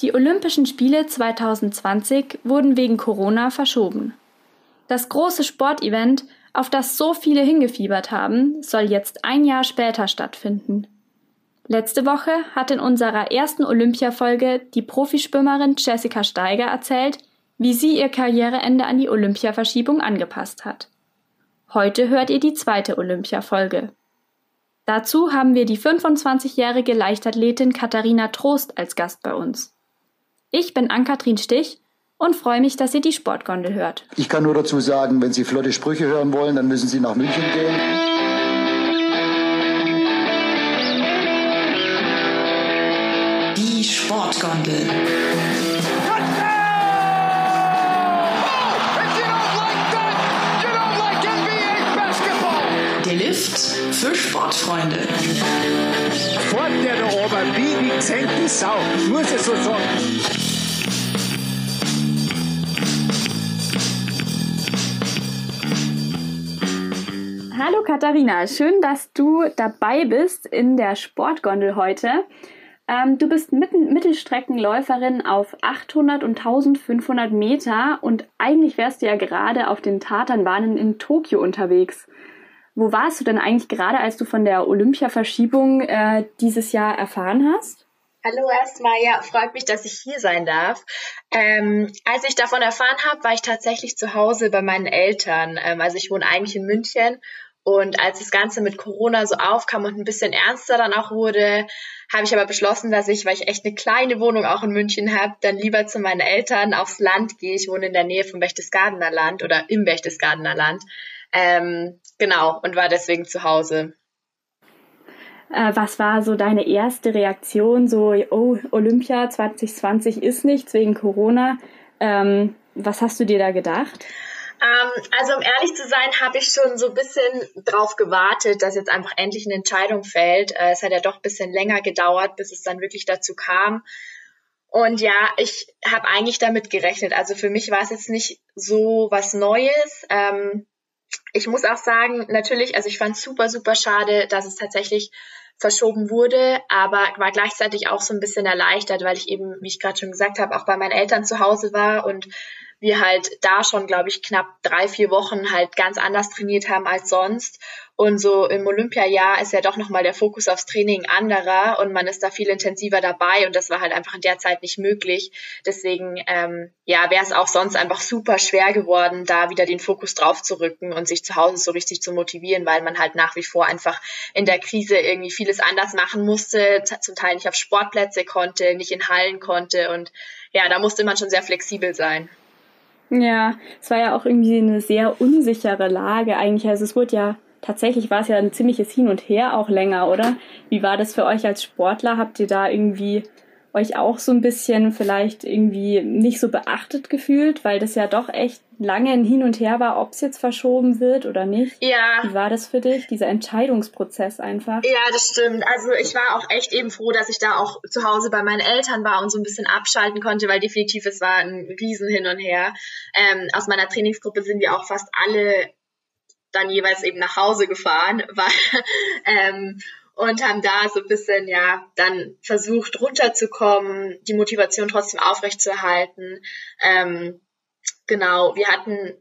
Die Olympischen Spiele 2020 wurden wegen Corona verschoben. Das große Sportevent, auf das so viele hingefiebert haben, soll jetzt ein Jahr später stattfinden. Letzte Woche hat in unserer ersten Olympiafolge die Profischwimmerin Jessica Steiger erzählt, wie sie ihr Karriereende an die Olympiaverschiebung angepasst hat. Heute hört ihr die zweite Olympiafolge. Dazu haben wir die 25-jährige Leichtathletin Katharina Trost als Gast bei uns. Ich bin Ann-Kathrin Stich und freue mich, dass ihr die Sportgondel hört. Ich kann nur dazu sagen, wenn Sie flotte Sprüche hören wollen, dann müssen Sie nach München gehen. Die Sportgondel. Der Lift für Sportfreunde. Fort der da oben, wie die gesenkte Sau, muss ich so sagen. Hallo Katharina, schön, dass du dabei bist in der Sportgondel heute. Ähm, du bist Mitten Mittelstreckenläuferin auf 800 und 1500 Meter und eigentlich wärst du ja gerade auf den Tatanbahnen in Tokio unterwegs. Wo warst du denn eigentlich gerade, als du von der Olympiaverschiebung äh, dieses Jahr erfahren hast? Hallo erstmal, ja, freut mich, dass ich hier sein darf. Ähm, als ich davon erfahren habe, war ich tatsächlich zu Hause bei meinen Eltern. Ähm, also ich wohne eigentlich in München und als das Ganze mit Corona so aufkam und ein bisschen ernster dann auch wurde, habe ich aber beschlossen, dass ich, weil ich echt eine kleine Wohnung auch in München habe, dann lieber zu meinen Eltern aufs Land gehe. Ich wohne in der Nähe vom Berchtesgadener Land oder im Berchtesgadener Land. Ähm, genau, und war deswegen zu Hause. Äh, was war so deine erste Reaktion? So, oh, Olympia 2020 ist nichts wegen Corona. Ähm, was hast du dir da gedacht? Ähm, also um ehrlich zu sein, habe ich schon so ein bisschen drauf gewartet, dass jetzt einfach endlich eine Entscheidung fällt. Äh, es hat ja doch ein bisschen länger gedauert, bis es dann wirklich dazu kam. Und ja, ich habe eigentlich damit gerechnet. Also für mich war es jetzt nicht so was Neues. Ähm, ich muss auch sagen, natürlich, also ich fand es super, super schade, dass es tatsächlich verschoben wurde, aber war gleichzeitig auch so ein bisschen erleichtert, weil ich eben, wie ich gerade schon gesagt habe, auch bei meinen Eltern zu Hause war und wir halt da schon, glaube ich, knapp drei, vier Wochen halt ganz anders trainiert haben als sonst. Und so im Olympiajahr ist ja doch nochmal der Fokus aufs Training anderer und man ist da viel intensiver dabei und das war halt einfach in der Zeit nicht möglich. Deswegen, ähm, ja, wäre es auch sonst einfach super schwer geworden, da wieder den Fokus drauf zu rücken und sich zu Hause so richtig zu motivieren, weil man halt nach wie vor einfach in der Krise irgendwie vieles anders machen musste, zum Teil nicht auf Sportplätze konnte, nicht in Hallen konnte und ja, da musste man schon sehr flexibel sein. Ja, es war ja auch irgendwie eine sehr unsichere Lage eigentlich. Also es wurde ja tatsächlich war es ja ein ziemliches Hin und Her auch länger, oder? Wie war das für euch als Sportler? Habt ihr da irgendwie euch auch so ein bisschen vielleicht irgendwie nicht so beachtet gefühlt, weil das ja doch echt lange ein Hin und Her war, ob es jetzt verschoben wird oder nicht. Ja. Wie war das für dich, dieser Entscheidungsprozess einfach? Ja, das stimmt. Also ich war auch echt eben froh, dass ich da auch zu Hause bei meinen Eltern war und so ein bisschen abschalten konnte, weil definitiv es war ein Riesen hin und her. Ähm, aus meiner Trainingsgruppe sind wir auch fast alle dann jeweils eben nach Hause gefahren, weil ähm, und haben da so ein bisschen, ja, dann versucht runterzukommen, die Motivation trotzdem aufrechtzuerhalten. Ähm, genau, wir hatten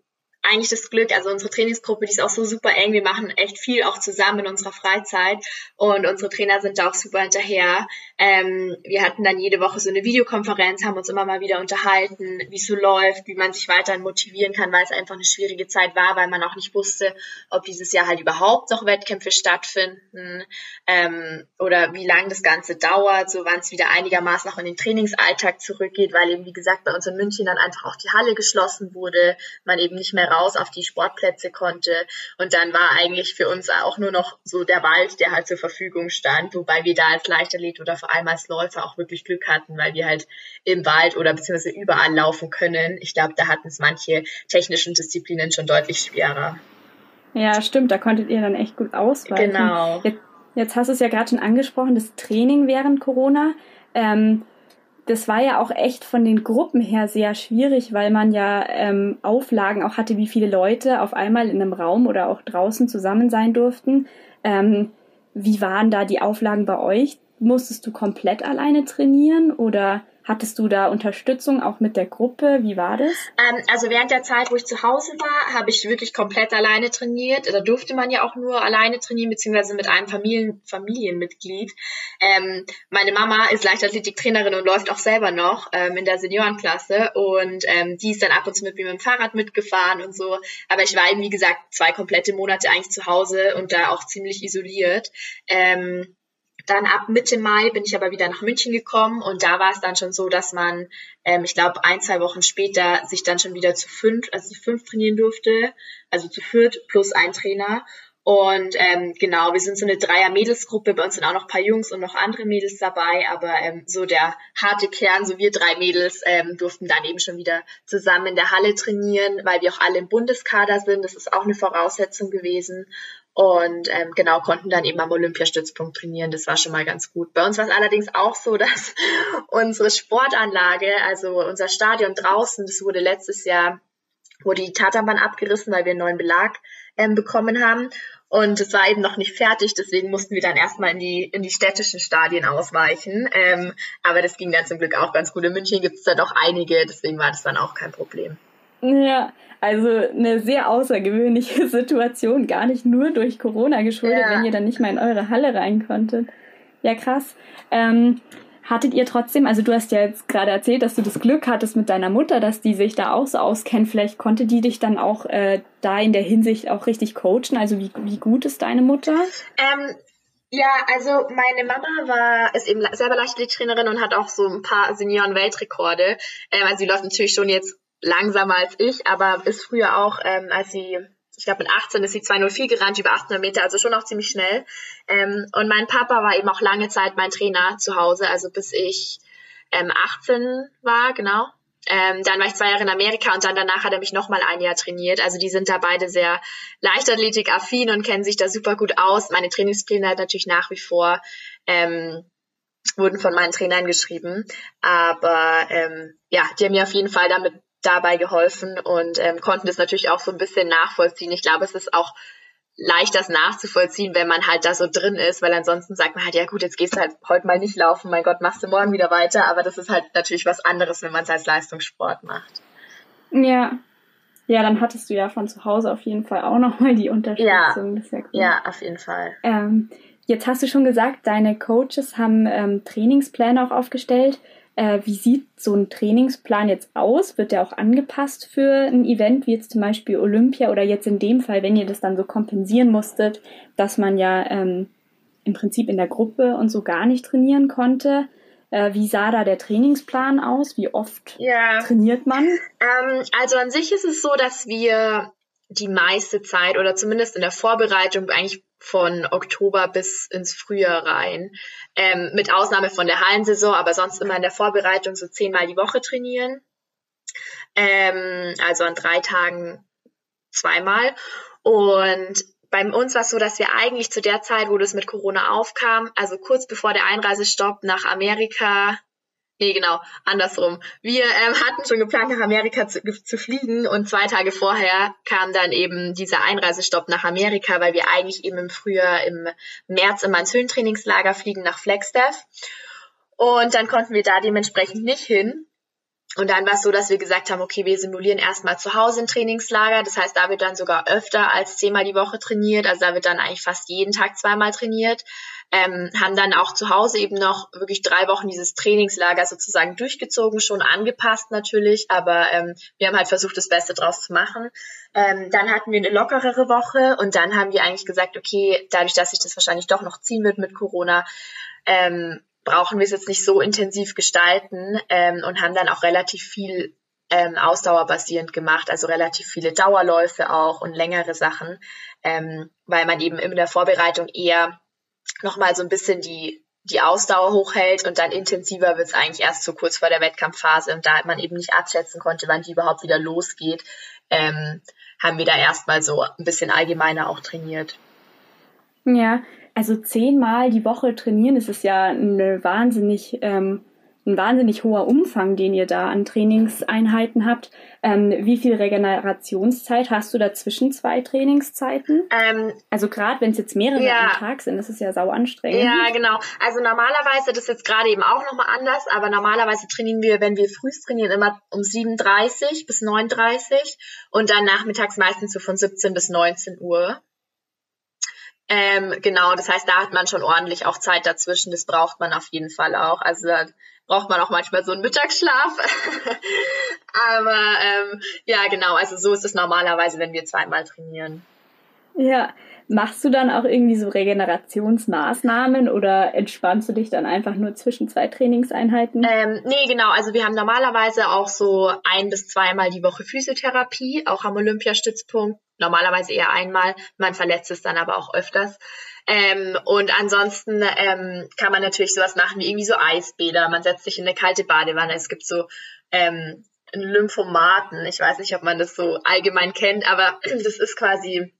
eigentlich das Glück, also unsere Trainingsgruppe, die ist auch so super eng. Wir machen echt viel auch zusammen in unserer Freizeit und unsere Trainer sind da auch super hinterher. Ähm, wir hatten dann jede Woche so eine Videokonferenz, haben uns immer mal wieder unterhalten, wie es so läuft, wie man sich weiterhin motivieren kann, weil es einfach eine schwierige Zeit war, weil man auch nicht wusste, ob dieses Jahr halt überhaupt noch Wettkämpfe stattfinden ähm, oder wie lange das Ganze dauert, so wann es wieder einigermaßen auch in den Trainingsalltag zurückgeht, weil eben, wie gesagt, bei uns in München dann einfach auch die Halle geschlossen wurde, man eben nicht mehr raus auf die Sportplätze konnte. Und dann war eigentlich für uns auch nur noch so der Wald, der halt zur Verfügung stand, wobei wir da als Leichtathlet oder vor allem als Läufer auch wirklich Glück hatten, weil wir halt im Wald oder beziehungsweise überall laufen können. Ich glaube, da hatten es manche technischen Disziplinen schon deutlich schwerer. Ja, stimmt, da konntet ihr dann echt gut ausweichen. Genau. Jetzt, jetzt hast du es ja gerade schon angesprochen, das Training während Corona. Ähm, das war ja auch echt von den Gruppen her sehr schwierig, weil man ja ähm, Auflagen auch hatte, wie viele Leute auf einmal in einem Raum oder auch draußen zusammen sein durften. Ähm, wie waren da die Auflagen bei euch? Musstest du komplett alleine trainieren oder Hattest du da Unterstützung auch mit der Gruppe? Wie war das? Ähm, also während der Zeit, wo ich zu Hause war, habe ich wirklich komplett alleine trainiert. Da durfte man ja auch nur alleine trainieren, beziehungsweise mit einem Familien Familienmitglied. Ähm, meine Mama ist Leichtathletiktrainerin und läuft auch selber noch ähm, in der Seniorenklasse und ähm, die ist dann ab und zu mit mir mit dem Fahrrad mitgefahren und so. Aber ich war eben, wie gesagt, zwei komplette Monate eigentlich zu Hause und da auch ziemlich isoliert. Ähm, dann ab Mitte Mai bin ich aber wieder nach München gekommen und da war es dann schon so, dass man, ähm, ich glaube, ein, zwei Wochen später sich dann schon wieder zu fünf, also zu fünf trainieren durfte, also zu viert plus ein Trainer. Und ähm, genau, wir sind so eine Dreier-Mädelsgruppe, bei uns sind auch noch ein paar Jungs und noch andere Mädels dabei, aber ähm, so der harte Kern, so wir drei Mädels, ähm, durften dann eben schon wieder zusammen in der Halle trainieren, weil wir auch alle im Bundeskader sind. Das ist auch eine Voraussetzung gewesen und ähm, genau konnten dann eben am Olympiastützpunkt trainieren. Das war schon mal ganz gut. Bei uns war es allerdings auch so, dass unsere Sportanlage, also unser Stadion draußen, das wurde letztes Jahr, wurde die Tatanbahn abgerissen, weil wir einen neuen Belag ähm, bekommen haben. Und es war eben noch nicht fertig, deswegen mussten wir dann erstmal in die, in die städtischen Stadien ausweichen. Ähm, aber das ging dann zum Glück auch ganz gut. In München gibt es da doch einige, deswegen war das dann auch kein Problem. Ja, also eine sehr außergewöhnliche Situation, gar nicht nur durch Corona geschuldet, ja. wenn ihr dann nicht mal in eure Halle rein konntet. Ja, krass. Ähm, hattet ihr trotzdem, also du hast ja jetzt gerade erzählt, dass du das Glück hattest mit deiner Mutter, dass die sich da auch so auskennt. Vielleicht konnte die dich dann auch äh, da in der Hinsicht auch richtig coachen. Also wie, wie gut ist deine Mutter? Ähm, ja, also meine Mama war ist eben selber Leichtathletiktrainerin und hat auch so ein paar Senioren-Weltrekorde. Ähm, also sie läuft natürlich schon jetzt langsamer als ich, aber ist früher auch, ähm, als sie, ich glaube mit 18 ist sie 204 gerannt, über 800 Meter, also schon auch ziemlich schnell. Ähm, und mein Papa war eben auch lange Zeit mein Trainer zu Hause, also bis ich ähm, 18 war, genau. Ähm, dann war ich zwei Jahre in Amerika und dann danach hat er mich nochmal ein Jahr trainiert. Also die sind da beide sehr Leichtathletik-affin und kennen sich da super gut aus. Meine Trainingspläne halt natürlich nach wie vor ähm, wurden von meinen Trainern geschrieben. Aber ähm, ja, die haben mir auf jeden Fall damit dabei geholfen und ähm, konnten das natürlich auch so ein bisschen nachvollziehen. Ich glaube, es ist auch leicht, das nachzuvollziehen, wenn man halt da so drin ist, weil ansonsten sagt man halt, ja gut, jetzt gehst du halt heute mal nicht laufen, mein Gott, machst du morgen wieder weiter, aber das ist halt natürlich was anderes, wenn man es als Leistungssport macht. Ja. Ja, dann hattest du ja von zu Hause auf jeden Fall auch nochmal die Unterstützung. Ja, ja, ja, auf jeden Fall. Ähm, jetzt hast du schon gesagt, deine Coaches haben ähm, Trainingspläne auch aufgestellt. Äh, wie sieht so ein Trainingsplan jetzt aus? Wird der auch angepasst für ein Event wie jetzt zum Beispiel Olympia oder jetzt in dem Fall, wenn ihr das dann so kompensieren musstet, dass man ja ähm, im Prinzip in der Gruppe und so gar nicht trainieren konnte? Äh, wie sah da der Trainingsplan aus? Wie oft ja. trainiert man? Ähm, also an sich ist es so, dass wir die meiste Zeit oder zumindest in der Vorbereitung eigentlich von Oktober bis ins Frühjahr rein. Ähm, mit Ausnahme von der Hallensaison, aber sonst immer in der Vorbereitung so zehnmal die Woche trainieren. Ähm, also an drei Tagen zweimal. Und bei uns war es so, dass wir eigentlich zu der Zeit, wo das mit Corona aufkam, also kurz bevor der Einreisestopp nach Amerika Nee, genau, andersrum. Wir ähm, hatten schon geplant, nach Amerika zu, zu, fliegen und zwei Tage vorher kam dann eben dieser Einreisestopp nach Amerika, weil wir eigentlich eben im Frühjahr, im März immer ins Höhentrainingslager fliegen nach Flagstaff. Und dann konnten wir da dementsprechend nicht hin. Und dann war es so, dass wir gesagt haben, okay, wir simulieren erstmal zu Hause ein Trainingslager. Das heißt, da wird dann sogar öfter als zehnmal die Woche trainiert. Also da wird dann eigentlich fast jeden Tag zweimal trainiert ähm, haben dann auch zu Hause eben noch wirklich drei Wochen dieses Trainingslager sozusagen durchgezogen, schon angepasst natürlich, aber ähm, wir haben halt versucht, das Beste draus zu machen. Ähm, dann hatten wir eine lockerere Woche und dann haben wir eigentlich gesagt, okay, dadurch, dass sich das wahrscheinlich doch noch ziehen wird mit Corona, ähm, brauchen wir es jetzt nicht so intensiv gestalten ähm, und haben dann auch relativ viel ähm, ausdauerbasierend gemacht, also relativ viele Dauerläufe auch und längere Sachen, ähm, weil man eben in der Vorbereitung eher nochmal so ein bisschen die, die Ausdauer hochhält und dann intensiver wird es eigentlich erst so kurz vor der Wettkampfphase und da man eben nicht abschätzen konnte, wann die überhaupt wieder losgeht, ähm, haben wir da erstmal so ein bisschen allgemeiner auch trainiert. Ja, also zehnmal die Woche trainieren, das ist ja eine wahnsinnig ähm, ein wahnsinnig hoher Umfang, den ihr da an Trainingseinheiten habt. Ähm, wie viel Regenerationszeit hast du da zwischen zwei Trainingszeiten? Ähm, also gerade wenn es jetzt mehrere ja, am Tag sind, das ist ja sau anstrengend. Ja, genau. Also normalerweise, das ist jetzt gerade eben auch nochmal anders, aber normalerweise trainieren wir, wenn wir früh trainieren, immer um 7.30 bis 9.30 und dann nachmittags meistens so von 17 bis 19 Uhr. Ähm, genau, das heißt, da hat man schon ordentlich auch Zeit dazwischen. Das braucht man auf jeden Fall auch. Also braucht man auch manchmal so einen Mittagsschlaf. Aber ähm, ja, genau, also so ist es normalerweise, wenn wir zweimal trainieren. Ja, machst du dann auch irgendwie so Regenerationsmaßnahmen oder entspannst du dich dann einfach nur zwischen zwei Trainingseinheiten? Ähm, nee, genau. Also wir haben normalerweise auch so ein bis zweimal die Woche Physiotherapie, auch am Olympiastützpunkt. Normalerweise eher einmal. Man verletzt es dann aber auch öfters. Ähm, und ansonsten ähm, kann man natürlich sowas machen wie irgendwie so Eisbäder. Man setzt sich in eine kalte Badewanne. Es gibt so ähm, Lymphomaten. Ich weiß nicht, ob man das so allgemein kennt, aber das ist quasi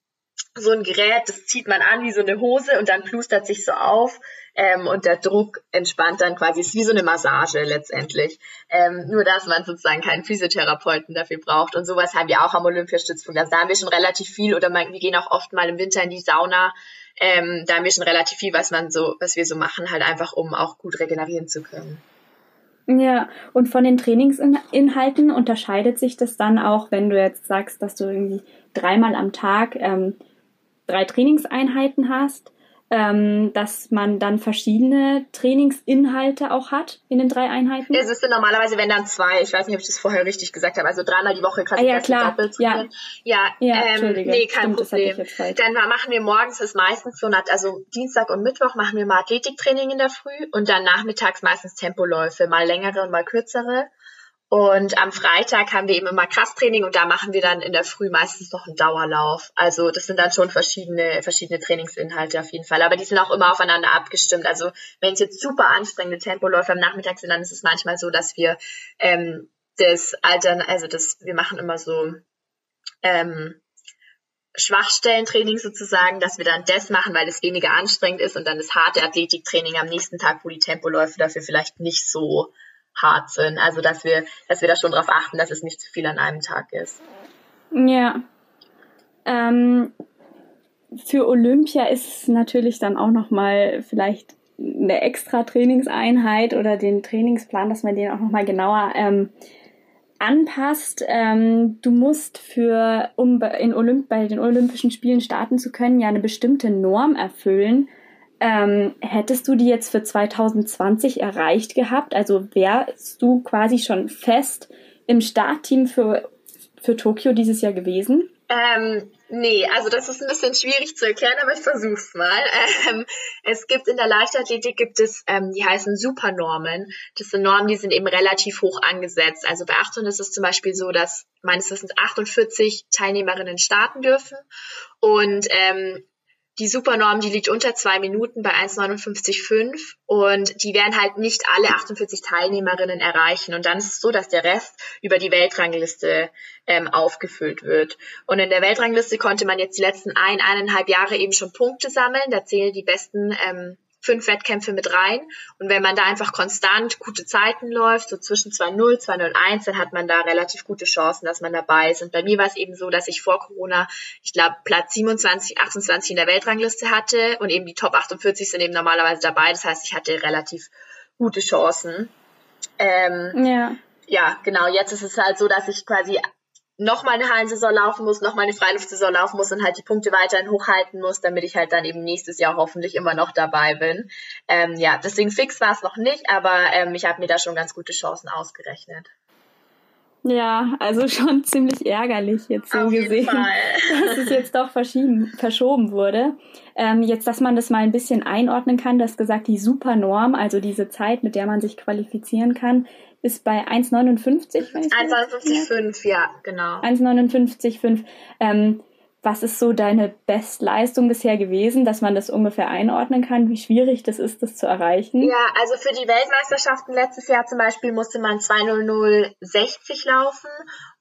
so ein Gerät, das zieht man an wie so eine Hose und dann plustert sich so auf ähm, und der Druck entspannt dann quasi. Ist wie so eine Massage letztendlich. Ähm, nur, dass man sozusagen keinen Physiotherapeuten dafür braucht. Und sowas haben wir auch am Olympiastützpunkt. Also da haben wir schon relativ viel oder man, wir gehen auch oft mal im Winter in die Sauna. Ähm, da haben wir schon relativ viel, was man so, was wir so machen, halt einfach, um auch gut regenerieren zu können. Ja, und von den Trainingsinhalten unterscheidet sich das dann auch, wenn du jetzt sagst, dass du irgendwie dreimal am Tag ähm, drei Trainingseinheiten hast, ähm, dass man dann verschiedene Trainingsinhalte auch hat in den drei Einheiten? Es ist normalerweise, wenn dann zwei, ich weiß nicht, ob ich das vorher richtig gesagt habe, also dreimal die Woche quasi ah, ja, klar. doppelt ja. ja, ja, ähm, nee, kein Stimmt, Problem. Dann machen wir morgens ist meistens so, also Dienstag und Mittwoch machen wir mal Athletiktraining in der Früh und dann nachmittags meistens Tempoläufe, mal längere und mal kürzere. Und am Freitag haben wir eben immer Krafttraining und da machen wir dann in der Früh meistens noch einen Dauerlauf. Also das sind dann schon verschiedene, verschiedene Trainingsinhalte auf jeden Fall. Aber die sind auch immer aufeinander abgestimmt. Also wenn es jetzt super anstrengende Tempoläufe am Nachmittag sind, dann ist es manchmal so, dass wir ähm, das Altern, also das, wir machen immer so ähm, Schwachstellentraining sozusagen, dass wir dann das machen, weil es weniger anstrengend ist und dann das harte Athletiktraining am nächsten Tag, wo die Tempoläufe dafür vielleicht nicht so hart sind. Also dass wir, dass wir da schon darauf achten, dass es nicht zu viel an einem Tag ist. Ja. Ähm, für Olympia ist es natürlich dann auch nochmal vielleicht eine extra Trainingseinheit oder den Trainingsplan, dass man den auch nochmal genauer ähm, anpasst. Ähm, du musst für, um in Olymp bei den Olympischen Spielen starten zu können, ja eine bestimmte Norm erfüllen. Ähm, hättest du die jetzt für 2020 erreicht gehabt? Also wärst du quasi schon fest im Startteam für, für Tokio dieses Jahr gewesen? Ähm, nee, also das ist ein bisschen schwierig zu erklären, aber ich versuch's mal. Ähm, es gibt in der Leichtathletik gibt es, ähm, die heißen Supernormen. Das sind Normen, die sind eben relativ hoch angesetzt. Also bei 800 ist es zum Beispiel so, dass meines Wissens 48 Teilnehmerinnen starten dürfen und ähm, die Supernorm, die liegt unter zwei Minuten bei 1,59,5 und die werden halt nicht alle 48 Teilnehmerinnen erreichen. Und dann ist es so, dass der Rest über die Weltrangliste ähm, aufgefüllt wird. Und in der Weltrangliste konnte man jetzt die letzten ein, eineinhalb Jahre eben schon Punkte sammeln. Da zählen die besten ähm, fünf Wettkämpfe mit rein. Und wenn man da einfach konstant gute Zeiten läuft, so zwischen 2.0, 2.01, dann hat man da relativ gute Chancen, dass man dabei ist. Und bei mir war es eben so, dass ich vor Corona, ich glaube, Platz 27, 28 in der Weltrangliste hatte und eben die Top 48 sind eben normalerweise dabei. Das heißt, ich hatte relativ gute Chancen. Ähm, ja. Ja, genau. Jetzt ist es halt so, dass ich quasi noch mal eine Hallensaison laufen muss, noch mal eine Freiluftsaison laufen muss und halt die Punkte weiterhin hochhalten muss, damit ich halt dann eben nächstes Jahr hoffentlich immer noch dabei bin. Ähm, ja, deswegen fix war es noch nicht, aber ähm, ich habe mir da schon ganz gute Chancen ausgerechnet. Ja, also schon ziemlich ärgerlich jetzt so Auf gesehen, dass es jetzt doch verschoben wurde. Ähm, jetzt, dass man das mal ein bisschen einordnen kann, das gesagt, die Supernorm, also diese Zeit, mit der man sich qualifizieren kann, ist bei 1,59. 1,59,5, ja, genau. 1,59,5. Ähm, was ist so deine Bestleistung bisher gewesen, dass man das ungefähr einordnen kann, wie schwierig das ist, das zu erreichen? Ja, also für die Weltmeisterschaften letztes Jahr zum Beispiel musste man 20060 laufen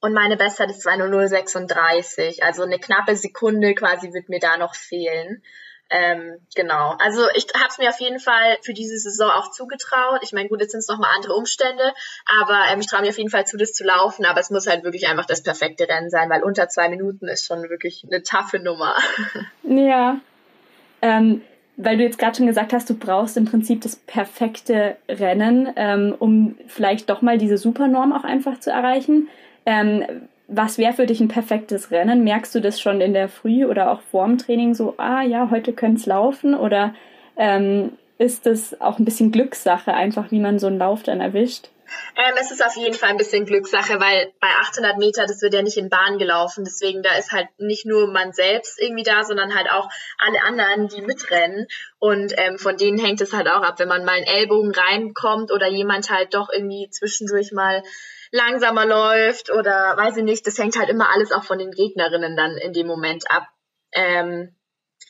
und meine Bestzeit ist 20036. Also eine knappe Sekunde quasi wird mir da noch fehlen. Ähm, genau. Also ich habe es mir auf jeden Fall für diese Saison auch zugetraut. Ich meine, gut, jetzt sind es nochmal andere Umstände, aber ähm, ich traue mir auf jeden Fall zu, das zu laufen. Aber es muss halt wirklich einfach das perfekte Rennen sein, weil unter zwei Minuten ist schon wirklich eine taffe Nummer. Ja. Ähm, weil du jetzt gerade schon gesagt hast, du brauchst im Prinzip das perfekte Rennen, ähm, um vielleicht doch mal diese Supernorm auch einfach zu erreichen. Ähm, was wäre für dich ein perfektes Rennen? Merkst du das schon in der Früh oder auch vorm Training so, ah ja, heute könnte es laufen? Oder ähm, ist das auch ein bisschen Glückssache, einfach wie man so einen Lauf dann erwischt? Ähm, es ist auf jeden Fall ein bisschen Glückssache, weil bei 800 Meter, das wird ja nicht in Bahn gelaufen. Deswegen, da ist halt nicht nur man selbst irgendwie da, sondern halt auch alle anderen, die mitrennen. Und ähm, von denen hängt es halt auch ab, wenn man mal einen Ellbogen reinkommt oder jemand halt doch irgendwie zwischendurch mal langsamer läuft oder weiß ich nicht. Das hängt halt immer alles auch von den Gegnerinnen dann in dem Moment ab. Ähm,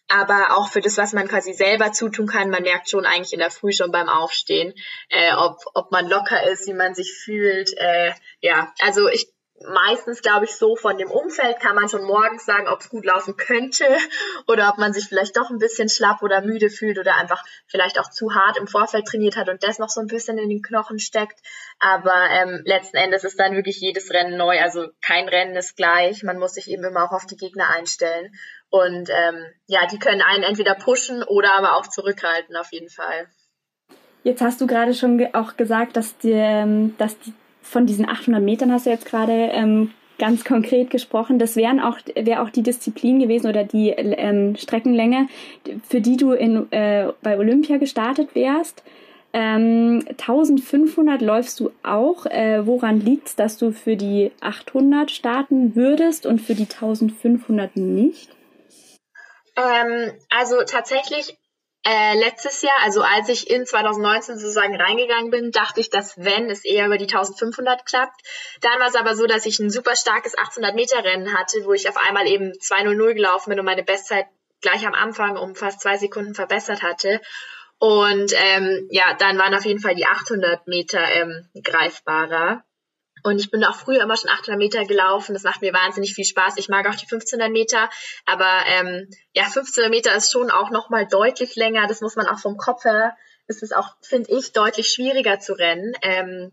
aber auch für das, was man quasi selber zutun kann, man merkt schon eigentlich in der Früh schon beim Aufstehen, äh, ob, ob man locker ist, wie man sich fühlt. Äh, ja, also ich meistens, glaube ich, so von dem Umfeld kann man schon morgens sagen, ob es gut laufen könnte oder ob man sich vielleicht doch ein bisschen schlapp oder müde fühlt oder einfach vielleicht auch zu hart im Vorfeld trainiert hat und das noch so ein bisschen in den Knochen steckt. Aber ähm, letzten Endes ist dann wirklich jedes Rennen neu. Also kein Rennen ist gleich. Man muss sich eben immer auch auf die Gegner einstellen. Und ähm, ja, die können einen entweder pushen oder aber auch zurückhalten, auf jeden Fall. Jetzt hast du gerade schon auch gesagt, dass die, ähm, dass die von diesen 800 Metern hast du jetzt gerade ähm, ganz konkret gesprochen. Das wären auch wäre auch die Disziplin gewesen oder die ähm, Streckenlänge, für die du in, äh, bei Olympia gestartet wärst. Ähm, 1500 läufst du auch. Äh, woran liegt es, dass du für die 800 starten würdest und für die 1500 nicht? Ähm, also tatsächlich äh, letztes Jahr, also als ich in 2019 sozusagen reingegangen bin, dachte ich, dass wenn es eher über die 1500 klappt. Dann war es aber so, dass ich ein super starkes 800 Meter Rennen hatte, wo ich auf einmal eben 2.00 gelaufen bin und meine Bestzeit gleich am Anfang um fast zwei Sekunden verbessert hatte. Und ähm, ja, dann waren auf jeden Fall die 800 Meter ähm, greifbarer. Und ich bin auch früher immer schon 800 Meter gelaufen. Das macht mir wahnsinnig viel Spaß. Ich mag auch die 1500 Meter. Aber ähm, ja, 1500 Meter ist schon auch nochmal deutlich länger. Das muss man auch vom Kopf her, ist es auch, finde ich, deutlich schwieriger zu rennen. Ähm,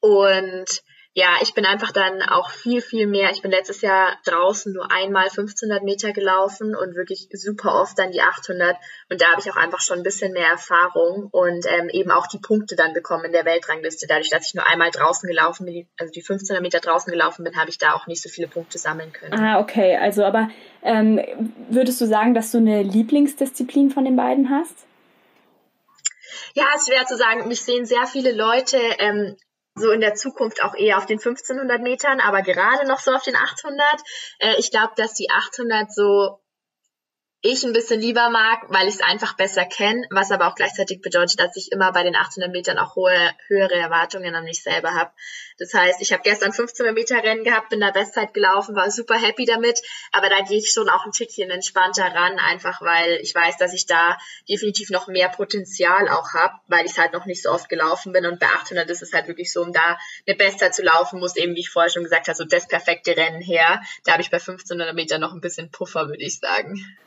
und ja, ich bin einfach dann auch viel, viel mehr. Ich bin letztes Jahr draußen nur einmal 1500 Meter gelaufen und wirklich super oft dann die 800. Und da habe ich auch einfach schon ein bisschen mehr Erfahrung und ähm, eben auch die Punkte dann bekommen in der Weltrangliste. Dadurch, dass ich nur einmal draußen gelaufen bin, also die 1500 Meter draußen gelaufen bin, habe ich da auch nicht so viele Punkte sammeln können. Ah, okay. Also, aber ähm, würdest du sagen, dass du eine Lieblingsdisziplin von den beiden hast? Ja, es wäre zu sagen, mich sehen sehr viele Leute ähm, so in der Zukunft auch eher auf den 1500 Metern, aber gerade noch so auf den 800. Äh, ich glaube, dass die 800 so ich ein bisschen lieber mag, weil ich es einfach besser kenne, was aber auch gleichzeitig bedeutet, dass ich immer bei den 800 Metern auch hohe, höhere Erwartungen an mich selber habe. Das heißt, ich habe gestern 1500 Meter Rennen gehabt, bin da Bestzeit gelaufen, war super happy damit, aber da gehe ich schon auch ein Tickchen entspannter ran, einfach weil ich weiß, dass ich da definitiv noch mehr Potenzial auch habe, weil ich halt noch nicht so oft gelaufen bin und bei 800 ist es halt wirklich so, um da eine Bestzeit zu laufen, muss eben, wie ich vorher schon gesagt habe, so das perfekte Rennen her. Da habe ich bei 1500 Meter noch ein bisschen Puffer, würde ich sagen.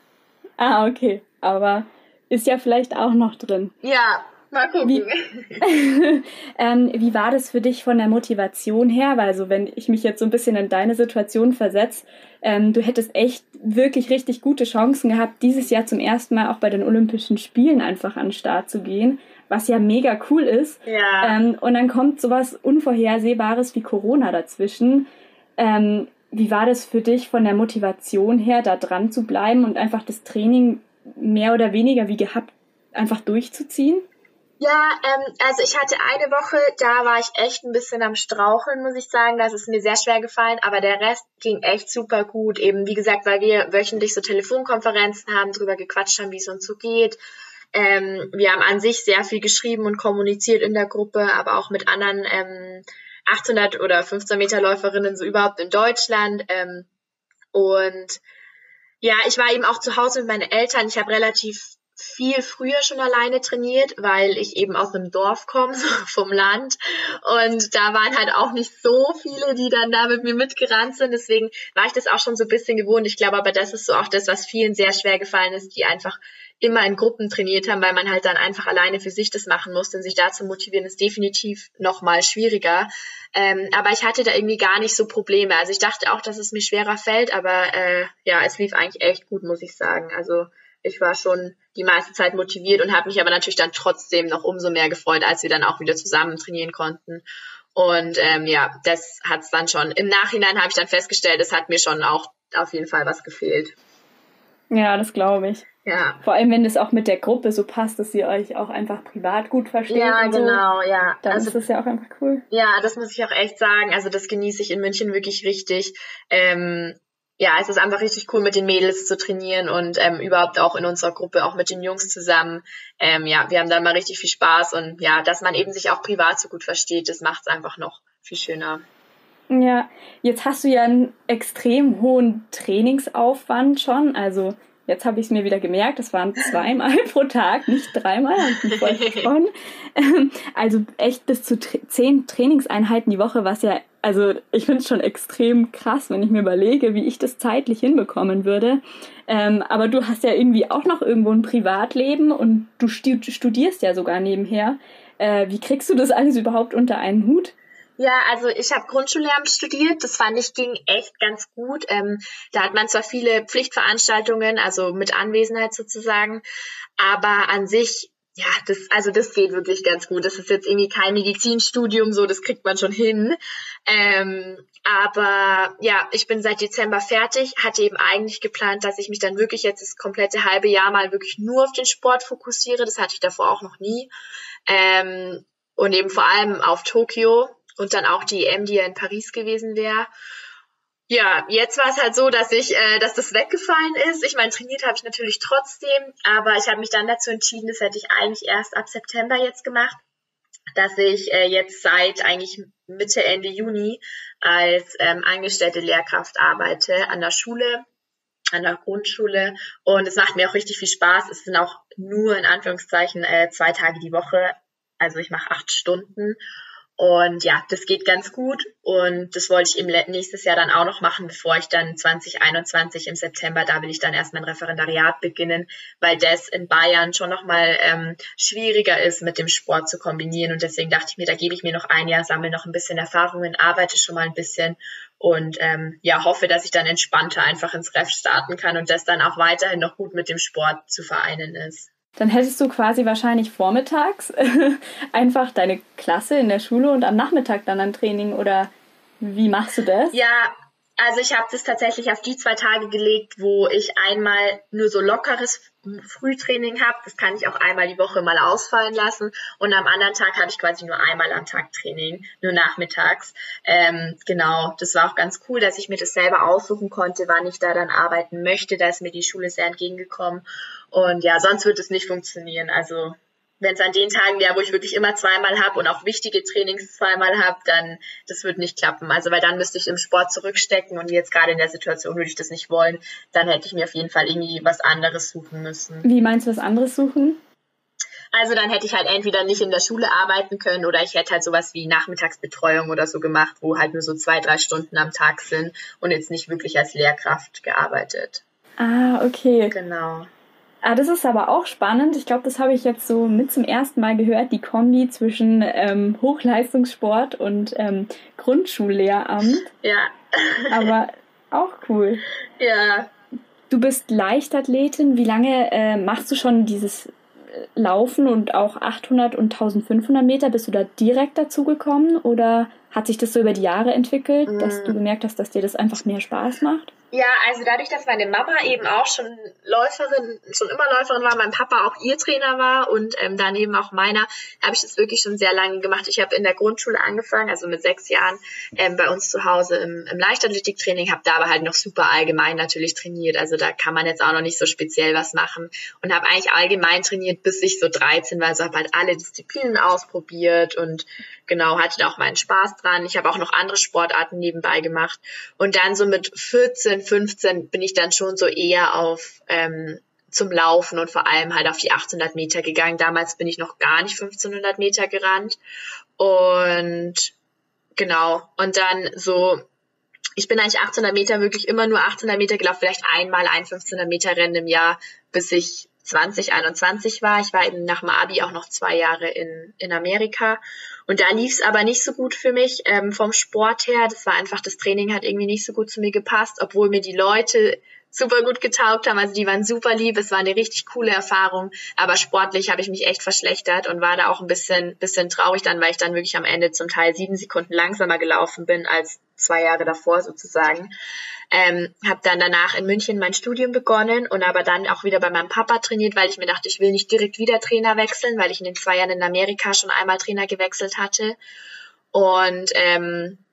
Ah, okay. Aber ist ja vielleicht auch noch drin. Ja, mal gucken. Wie, ähm, wie war das für dich von der Motivation her? Weil so, wenn ich mich jetzt so ein bisschen in deine Situation versetze, ähm, du hättest echt wirklich richtig gute Chancen gehabt, dieses Jahr zum ersten Mal auch bei den Olympischen Spielen einfach an den Start zu gehen, was ja mega cool ist. Ja. Ähm, und dann kommt sowas Unvorhersehbares wie Corona dazwischen. Ähm, wie war das für dich von der Motivation her, da dran zu bleiben und einfach das Training mehr oder weniger wie gehabt einfach durchzuziehen? Ja, ähm, also ich hatte eine Woche, da war ich echt ein bisschen am Straucheln, muss ich sagen. Das ist mir sehr schwer gefallen, aber der Rest ging echt super gut. Eben, wie gesagt, weil wir wöchentlich so Telefonkonferenzen haben, drüber gequatscht haben, wie es uns so geht. Ähm, wir haben an sich sehr viel geschrieben und kommuniziert in der Gruppe, aber auch mit anderen ähm, 800 oder 15 Meter Läuferinnen so überhaupt in Deutschland. Ähm, und ja, ich war eben auch zu Hause mit meinen Eltern. Ich habe relativ viel früher schon alleine trainiert, weil ich eben aus einem Dorf komme, vom Land. Und da waren halt auch nicht so viele, die dann da mit mir mitgerannt sind. Deswegen war ich das auch schon so ein bisschen gewohnt. Ich glaube aber, das ist so auch das, was vielen sehr schwer gefallen ist, die einfach immer in Gruppen trainiert haben, weil man halt dann einfach alleine für sich das machen musste. Und sich da zu motivieren, ist definitiv nochmal schwieriger. Ähm, aber ich hatte da irgendwie gar nicht so Probleme. Also ich dachte auch, dass es mir schwerer fällt, aber äh, ja, es lief eigentlich echt gut, muss ich sagen. Also ich war schon die meiste Zeit motiviert und habe mich aber natürlich dann trotzdem noch umso mehr gefreut, als wir dann auch wieder zusammen trainieren konnten. Und ähm, ja, das hat's dann schon. Im Nachhinein habe ich dann festgestellt, es hat mir schon auch auf jeden Fall was gefehlt. Ja, das glaube ich. Ja. Vor allem, wenn es auch mit der Gruppe so passt, dass ihr euch auch einfach privat gut versteht. Ja, und so, genau, ja. Dann also, ist das ja auch einfach cool. Ja, das muss ich auch echt sagen. Also das genieße ich in München wirklich richtig. Ähm, ja, es ist einfach richtig cool, mit den Mädels zu trainieren und ähm, überhaupt auch in unserer Gruppe, auch mit den Jungs zusammen. Ähm, ja, wir haben da mal richtig viel Spaß und ja, dass man eben sich auch privat so gut versteht, das macht es einfach noch viel schöner. Ja, jetzt hast du ja einen extrem hohen Trainingsaufwand schon. Also jetzt habe ich es mir wieder gemerkt, es waren zweimal pro Tag, nicht dreimal, gesprochen. Also echt bis zu zehn Trainingseinheiten die Woche, was ja, also ich finde es schon extrem krass, wenn ich mir überlege, wie ich das zeitlich hinbekommen würde. Ähm, aber du hast ja irgendwie auch noch irgendwo ein Privatleben und du studierst ja sogar nebenher. Äh, wie kriegst du das alles überhaupt unter einen Hut? Ja, also ich habe Grundschullehramt studiert. Das fand ich ging echt ganz gut. Ähm, da hat man zwar viele Pflichtveranstaltungen, also mit Anwesenheit sozusagen, aber an sich ja, das, also das geht wirklich ganz gut. Das ist jetzt irgendwie kein Medizinstudium, so, das kriegt man schon hin. Ähm, aber ja, ich bin seit Dezember fertig, hatte eben eigentlich geplant, dass ich mich dann wirklich jetzt das komplette halbe Jahr mal wirklich nur auf den Sport fokussiere. Das hatte ich davor auch noch nie. Ähm, und eben vor allem auf Tokio und dann auch die EM, die ja in Paris gewesen wäre. Ja, jetzt war es halt so, dass ich, äh, dass das weggefallen ist. Ich meine, trainiert habe ich natürlich trotzdem, aber ich habe mich dann dazu entschieden, das hätte ich eigentlich erst ab September jetzt gemacht, dass ich äh, jetzt seit eigentlich Mitte, Ende Juni als ähm, angestellte Lehrkraft arbeite an der Schule, an der Grundschule und es macht mir auch richtig viel Spaß. Es sind auch nur in Anführungszeichen äh, zwei Tage die Woche, also ich mache acht Stunden und ja, das geht ganz gut. Und das wollte ich eben nächstes Jahr dann auch noch machen, bevor ich dann 2021 im September, da will ich dann erst mein Referendariat beginnen, weil das in Bayern schon nochmal ähm, schwieriger ist, mit dem Sport zu kombinieren. Und deswegen dachte ich mir, da gebe ich mir noch ein Jahr, sammle noch ein bisschen Erfahrungen, arbeite schon mal ein bisschen und ähm, ja, hoffe, dass ich dann entspannter einfach ins Ref starten kann und das dann auch weiterhin noch gut mit dem Sport zu vereinen ist dann hättest du quasi wahrscheinlich vormittags einfach deine Klasse in der Schule und am Nachmittag dann ein Training oder wie machst du das? Ja, also ich habe das tatsächlich auf die zwei Tage gelegt, wo ich einmal nur so lockeres Frühtraining habe. Das kann ich auch einmal die Woche mal ausfallen lassen. Und am anderen Tag habe ich quasi nur einmal am Tag Training, nur nachmittags. Ähm, genau, das war auch ganz cool, dass ich mir das selber aussuchen konnte, wann ich da dann arbeiten möchte. Da ist mir die Schule sehr entgegengekommen. Und ja, sonst wird es nicht funktionieren. Also wenn es an den Tagen wäre, wo ich wirklich immer zweimal habe und auch wichtige Trainings zweimal habe, dann das wird nicht klappen. Also weil dann müsste ich im Sport zurückstecken und jetzt gerade in der Situation würde ich das nicht wollen. Dann hätte ich mir auf jeden Fall irgendwie was anderes suchen müssen. Wie meinst du was anderes suchen? Also dann hätte ich halt entweder nicht in der Schule arbeiten können oder ich hätte halt sowas wie Nachmittagsbetreuung oder so gemacht, wo halt nur so zwei, drei Stunden am Tag sind und jetzt nicht wirklich als Lehrkraft gearbeitet. Ah, okay. Genau. Ah, das ist aber auch spannend. Ich glaube, das habe ich jetzt so mit zum ersten Mal gehört, die Kombi zwischen ähm, Hochleistungssport und ähm, Grundschullehramt. Ja. aber auch cool. Ja. Du bist Leichtathletin. Wie lange äh, machst du schon dieses äh, Laufen und auch 800 und 1500 Meter? Bist du da direkt dazu gekommen oder hat sich das so über die Jahre entwickelt, mm. dass du gemerkt hast, dass dir das einfach mehr Spaß macht? Ja, also dadurch, dass meine Mama eben auch schon Läuferin, schon immer Läuferin war, mein Papa auch ihr Trainer war und ähm, daneben auch meiner, habe ich das wirklich schon sehr lange gemacht. Ich habe in der Grundschule angefangen, also mit sechs Jahren ähm, bei uns zu Hause im, im Leichtathletiktraining, habe da aber halt noch super allgemein natürlich trainiert. Also da kann man jetzt auch noch nicht so speziell was machen und habe eigentlich allgemein trainiert, bis ich so 13 war. Also habe halt alle Disziplinen ausprobiert und genau, hatte da auch meinen Spaß dran. Ich habe auch noch andere Sportarten nebenbei gemacht und dann so mit 14, 15 bin ich dann schon so eher auf ähm, zum Laufen und vor allem halt auf die 800 Meter gegangen. Damals bin ich noch gar nicht 1500 Meter gerannt und genau und dann so ich bin eigentlich 800 Meter wirklich immer nur 800 Meter gelaufen, vielleicht einmal ein 1500 Meter Rennen im Jahr, bis ich 2021 war. Ich war eben nach dem Abi auch noch zwei Jahre in, in Amerika. Und da lief es aber nicht so gut für mich ähm, vom Sport her. Das war einfach, das Training hat irgendwie nicht so gut zu mir gepasst, obwohl mir die Leute super gut getaugt haben. Also die waren super lieb. Es war eine richtig coole Erfahrung. Aber sportlich habe ich mich echt verschlechtert und war da auch ein bisschen, bisschen traurig dann, weil ich dann wirklich am Ende zum Teil sieben Sekunden langsamer gelaufen bin als zwei Jahre davor sozusagen. Ähm, habe dann danach in München mein Studium begonnen und aber dann auch wieder bei meinem Papa trainiert, weil ich mir dachte, ich will nicht direkt wieder Trainer wechseln, weil ich in den zwei Jahren in Amerika schon einmal Trainer gewechselt hatte. Und ähm,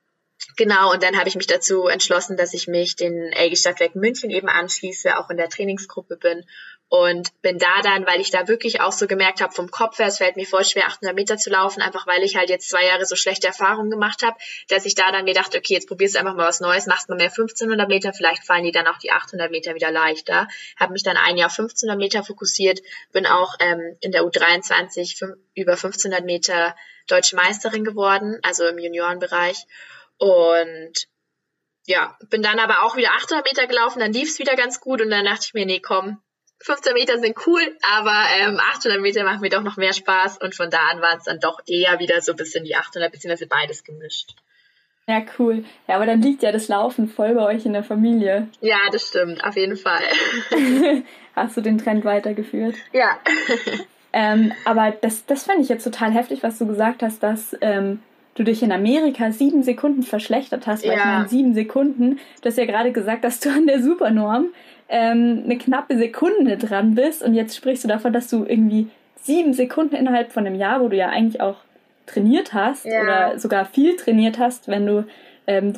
Genau, und dann habe ich mich dazu entschlossen, dass ich mich den LG Stadtwerk München eben anschließe, auch in der Trainingsgruppe bin und bin da dann, weil ich da wirklich auch so gemerkt habe, vom Kopf her, es fällt mir voll schwer, 800 Meter zu laufen, einfach weil ich halt jetzt zwei Jahre so schlechte Erfahrungen gemacht habe, dass ich da dann mir dachte, okay, jetzt probierst du einfach mal was Neues, machst mal mehr 1500 Meter, vielleicht fallen die dann auch die 800 Meter wieder leichter. Habe mich dann ein Jahr 1500 Meter fokussiert, bin auch ähm, in der U23 über 1500 Meter deutsche Meisterin geworden, also im Juniorenbereich und ja, bin dann aber auch wieder 800 Meter gelaufen, dann lief es wieder ganz gut und dann dachte ich mir, nee, komm, 15 Meter sind cool, aber ähm, 800 Meter machen mir doch noch mehr Spaß und von da an war es dann doch eher wieder so ein bisschen die 800, beziehungsweise beides gemischt. Ja, cool. Ja, aber dann liegt ja das Laufen voll bei euch in der Familie. Ja, das stimmt, auf jeden Fall. Hast du den Trend weitergeführt? Ja. ähm, aber das, das fand ich jetzt total heftig, was du gesagt hast, dass ähm, du dich in Amerika sieben Sekunden verschlechtert hast, weil ja. ich meine, sieben Sekunden, du hast ja gerade gesagt, dass du an der Supernorm ähm, eine knappe Sekunde dran bist und jetzt sprichst du davon, dass du irgendwie sieben Sekunden innerhalb von einem Jahr, wo du ja eigentlich auch trainiert hast ja. oder sogar viel trainiert hast, wenn du ähm,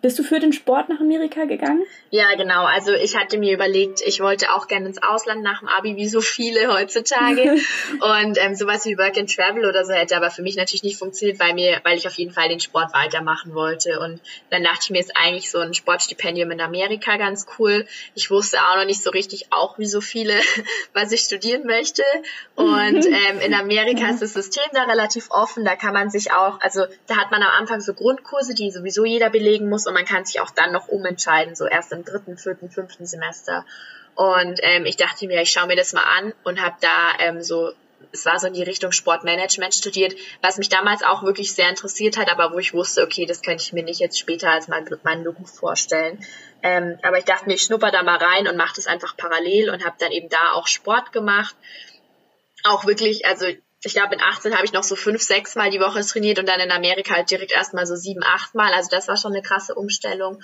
bist du für den Sport nach Amerika gegangen? Ja, genau. Also ich hatte mir überlegt, ich wollte auch gerne ins Ausland nach dem Abi, wie so viele heutzutage. und ähm, sowas wie Work and Travel oder so hätte aber für mich natürlich nicht funktioniert, weil mir, weil ich auf jeden Fall den Sport weitermachen wollte. Und dann dachte ich mir, ist eigentlich so ein Sportstipendium in Amerika ganz cool. Ich wusste auch noch nicht so richtig, auch wie so viele, was ich studieren möchte. Und ähm, in Amerika ist das System da relativ offen. Da kann man sich auch, also da hat man am Anfang so Grundkurse, die sowieso jeder belegen muss muss und man kann sich auch dann noch umentscheiden, so erst im dritten, vierten, fünften Semester. Und ähm, ich dachte mir, ich schaue mir das mal an und habe da ähm, so, es war so in die Richtung Sportmanagement studiert, was mich damals auch wirklich sehr interessiert hat, aber wo ich wusste, okay, das könnte ich mir nicht jetzt später als mein, meinen Beruf vorstellen. Ähm, aber ich dachte mir, ich schnupper da mal rein und mache das einfach parallel und habe dann eben da auch Sport gemacht. Auch wirklich, also ich glaube, in 18 habe ich noch so fünf, sechs Mal die Woche trainiert und dann in Amerika halt direkt erstmal so sieben, acht Mal. Also das war schon eine krasse Umstellung.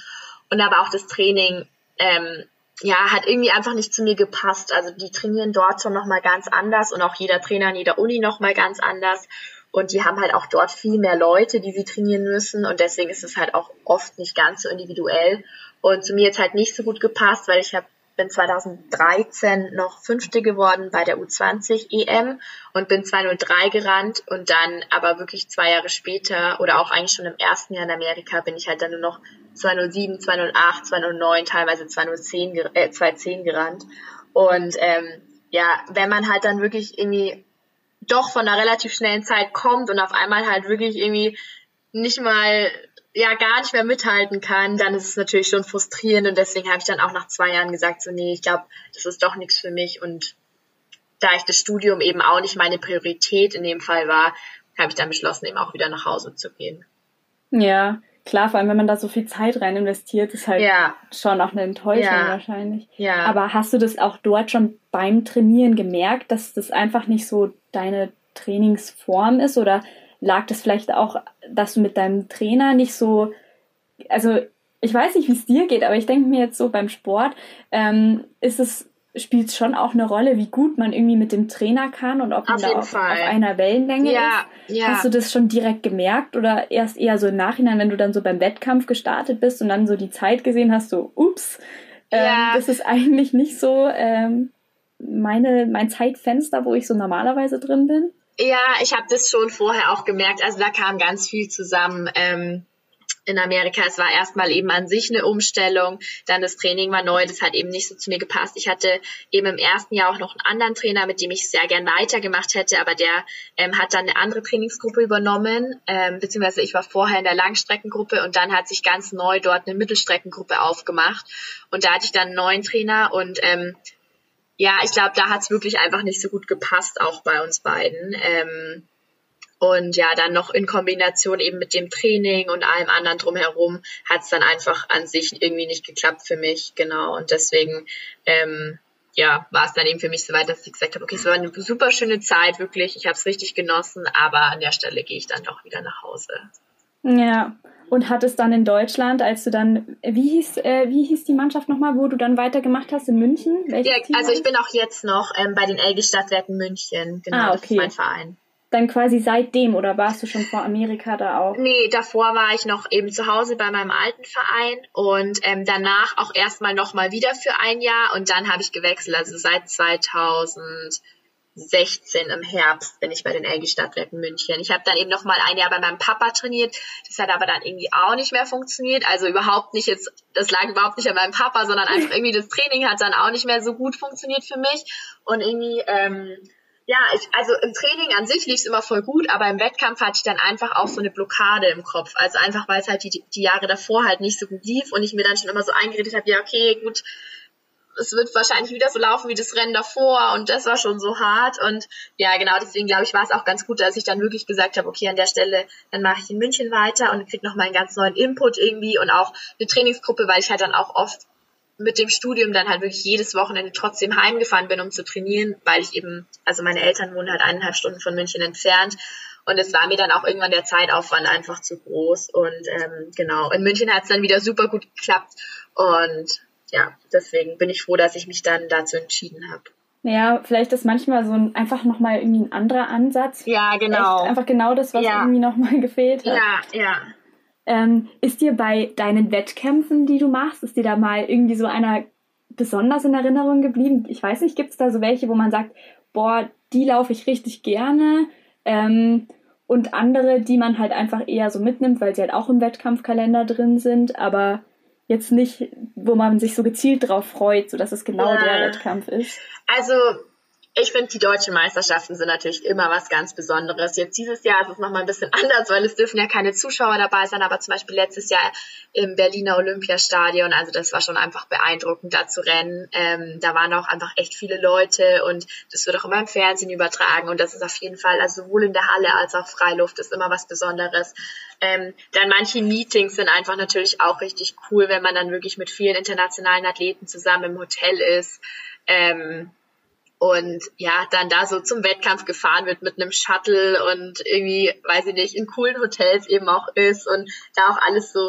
Und aber auch das Training, ähm, ja, hat irgendwie einfach nicht zu mir gepasst. Also die trainieren dort schon nochmal ganz anders und auch jeder Trainer an jeder Uni nochmal ganz anders. Und die haben halt auch dort viel mehr Leute, die sie trainieren müssen. Und deswegen ist es halt auch oft nicht ganz so individuell. Und zu mir jetzt halt nicht so gut gepasst, weil ich habe bin 2013 noch Fünfte geworden bei der U20 EM und bin 203 gerannt und dann aber wirklich zwei Jahre später oder auch eigentlich schon im ersten Jahr in Amerika bin ich halt dann nur noch 207, 208, 209, teilweise 210, äh, 210 gerannt. Und ähm, ja, wenn man halt dann wirklich irgendwie doch von einer relativ schnellen Zeit kommt und auf einmal halt wirklich irgendwie nicht mal ja gar nicht mehr mithalten kann, dann ist es natürlich schon frustrierend und deswegen habe ich dann auch nach zwei Jahren gesagt, so nee, ich glaube, das ist doch nichts für mich und da ich das Studium eben auch nicht meine Priorität in dem Fall war, habe ich dann beschlossen, eben auch wieder nach Hause zu gehen. Ja, klar, vor allem wenn man da so viel Zeit rein investiert, ist halt ja. schon auch eine Enttäuschung ja. wahrscheinlich. Ja. Aber hast du das auch dort schon beim Trainieren gemerkt, dass das einfach nicht so deine Trainingsform ist oder lag das vielleicht auch, dass du mit deinem Trainer nicht so, also ich weiß nicht, wie es dir geht, aber ich denke mir jetzt so beim Sport, ähm, ist es spielt es schon auch eine Rolle, wie gut man irgendwie mit dem Trainer kann und ob man auf da auf, auf, einer Wellenlänge ja, ist. Ja. Hast du das schon direkt gemerkt oder erst eher so im Nachhinein, wenn du dann so beim Wettkampf gestartet bist und dann so die Zeit gesehen hast, so ups, ähm, ja. das ist eigentlich nicht so ähm, meine, mein Zeitfenster, wo ich so normalerweise drin bin? Ja, ich habe das schon vorher auch gemerkt. Also da kam ganz viel zusammen. Ähm, in Amerika. Es war erstmal eben an sich eine Umstellung, dann das Training war neu, das hat eben nicht so zu mir gepasst. Ich hatte eben im ersten Jahr auch noch einen anderen Trainer, mit dem ich sehr gern weitergemacht hätte, aber der ähm, hat dann eine andere Trainingsgruppe übernommen, ähm, beziehungsweise ich war vorher in der Langstreckengruppe und dann hat sich ganz neu dort eine Mittelstreckengruppe aufgemacht und da hatte ich dann einen neuen Trainer und ähm, ja, ich glaube, da hat es wirklich einfach nicht so gut gepasst, auch bei uns beiden. Ähm, und ja, dann noch in Kombination eben mit dem Training und allem anderen drumherum hat es dann einfach an sich irgendwie nicht geklappt für mich, genau. Und deswegen, ähm, ja, war es dann eben für mich so weit, dass ich gesagt habe, okay, es war eine super schöne Zeit, wirklich, ich habe es richtig genossen, aber an der Stelle gehe ich dann doch wieder nach Hause. Ja, und hat es dann in Deutschland, als du dann, wie hieß, äh, wie hieß die Mannschaft nochmal, wo du dann weitergemacht hast in München? Ja, also ich bin auch jetzt noch ähm, bei den LG Stadtwerken München, genau, ah, okay. das ist mein Verein dann quasi seitdem oder warst du schon vor Amerika da auch? Nee, davor war ich noch eben zu Hause bei meinem alten Verein und ähm, danach auch erstmal nochmal wieder für ein Jahr und dann habe ich gewechselt, also seit 2016 im Herbst bin ich bei den LG Stadtwerken München. Ich habe dann eben nochmal ein Jahr bei meinem Papa trainiert, das hat aber dann irgendwie auch nicht mehr funktioniert, also überhaupt nicht jetzt, das lag überhaupt nicht an meinem Papa, sondern einfach irgendwie das Training hat dann auch nicht mehr so gut funktioniert für mich und irgendwie... Ähm, ja, ich, also im Training an sich lief es immer voll gut, aber im Wettkampf hatte ich dann einfach auch so eine Blockade im Kopf. Also einfach, weil es halt die, die Jahre davor halt nicht so gut lief und ich mir dann schon immer so eingeredet habe, ja, okay, gut, es wird wahrscheinlich wieder so laufen wie das Rennen davor und das war schon so hart und ja, genau, deswegen glaube ich, war es auch ganz gut, dass ich dann wirklich gesagt habe, okay, an der Stelle, dann mache ich in München weiter und kriege nochmal einen ganz neuen Input irgendwie und auch eine Trainingsgruppe, weil ich halt dann auch oft mit dem Studium dann halt wirklich jedes Wochenende trotzdem heimgefahren bin, um zu trainieren, weil ich eben, also meine Eltern wohnen halt eineinhalb Stunden von München entfernt. Und es war mir dann auch irgendwann der Zeitaufwand einfach zu groß. Und ähm, genau, in München hat es dann wieder super gut geklappt. Und ja, deswegen bin ich froh, dass ich mich dann dazu entschieden habe. Ja, vielleicht ist manchmal so ein einfach nochmal irgendwie ein anderer Ansatz. Ja, genau. Echt einfach genau das, was ja. irgendwie nochmal gefehlt hat. Ja, ja. Ähm, ist dir bei deinen Wettkämpfen, die du machst, ist dir da mal irgendwie so einer besonders in Erinnerung geblieben? Ich weiß nicht, gibt es da so welche, wo man sagt, boah, die laufe ich richtig gerne ähm, und andere, die man halt einfach eher so mitnimmt, weil sie halt auch im Wettkampfkalender drin sind, aber jetzt nicht, wo man sich so gezielt drauf freut, so dass es genau ja. der Wettkampf ist? Also ich finde, die deutschen Meisterschaften sind natürlich immer was ganz Besonderes. Jetzt dieses Jahr ist es nochmal ein bisschen anders, weil es dürfen ja keine Zuschauer dabei sein, aber zum Beispiel letztes Jahr im Berliner Olympiastadion, also das war schon einfach beeindruckend, da zu rennen. Ähm, da waren auch einfach echt viele Leute und das wird auch immer im Fernsehen übertragen und das ist auf jeden Fall, also sowohl in der Halle als auch Freiluft ist immer was Besonderes. Ähm, dann manche Meetings sind einfach natürlich auch richtig cool, wenn man dann wirklich mit vielen internationalen Athleten zusammen im Hotel ist. Ähm, und ja, dann da so zum Wettkampf gefahren wird mit einem Shuttle und irgendwie, weiß ich nicht, in coolen Hotels eben auch ist und da auch alles so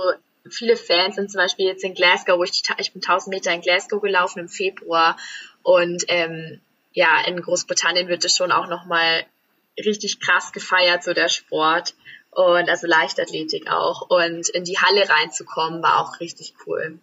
viele Fans sind zum Beispiel jetzt in Glasgow, wo ich, ich bin 1000 Meter in Glasgow gelaufen im Februar und ähm, ja, in Großbritannien wird es schon auch nochmal richtig krass gefeiert, so der Sport und also Leichtathletik auch und in die Halle reinzukommen war auch richtig cool.